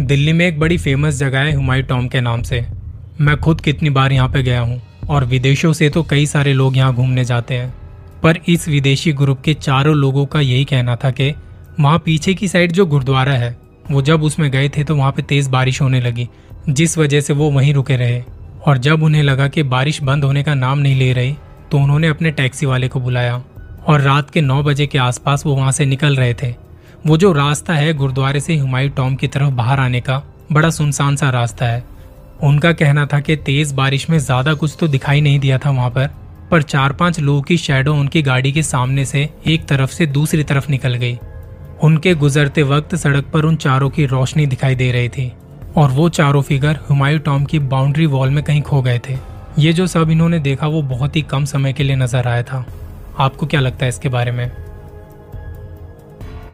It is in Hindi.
दिल्ली में एक बड़ी फ़ेमस जगह है हुमायूं टॉम के नाम से। मैं खुद कितनी बार यहाँ पे गया हूँ, और विदेशों से तो कई सारे लोग यहाँ घूमने जाते हैं। पर इस विदेशी ग्रुप के चारों लोगों का यही कहना था कि, वहाँ पीछे की साइड जो गुरुद्वारा है, वो जब उसमें गए थे तो वहाँ पे तेज बारिश होने लगी, जिस वजह से वो वहीं रुके रहे। और जब उन्हें लगा कि बारिश बंद होने का नाम नहीं ले रही तो उन्होंने अपने टैक्सी वाले को बुलाया, और रात के नौ बजे के आसपास वो वहाँ से निकल रहे थे। वो जो रास्ता है गुरुद्वारे से हुमायूं टॉम की तरफ़ बाहर आने का, बड़ा सुनसान सा रास्ता है। उनका कहना था कि तेज बारिश में ज़्यादा कुछ तो दिखाई नहीं दिया था वहाँ पर पर चार पाँच लोगों की शेडो उनकी गाड़ी के सामने से एक तरफ़ से दूसरी तरफ़ निकल गई। उनके गुजरते वक्त सड़क पर उन चारों की रोशनी दिखाई दे रही थी, और वो चारों फिगर हुमायूं टॉम की बाउंड्री वॉल में कहीं खो गए थे। ये जो सब इन्होंने देखा वो बहुत ही कम समय के लिए नज़र आया था। आपको क्या लगता है इसके बारे में?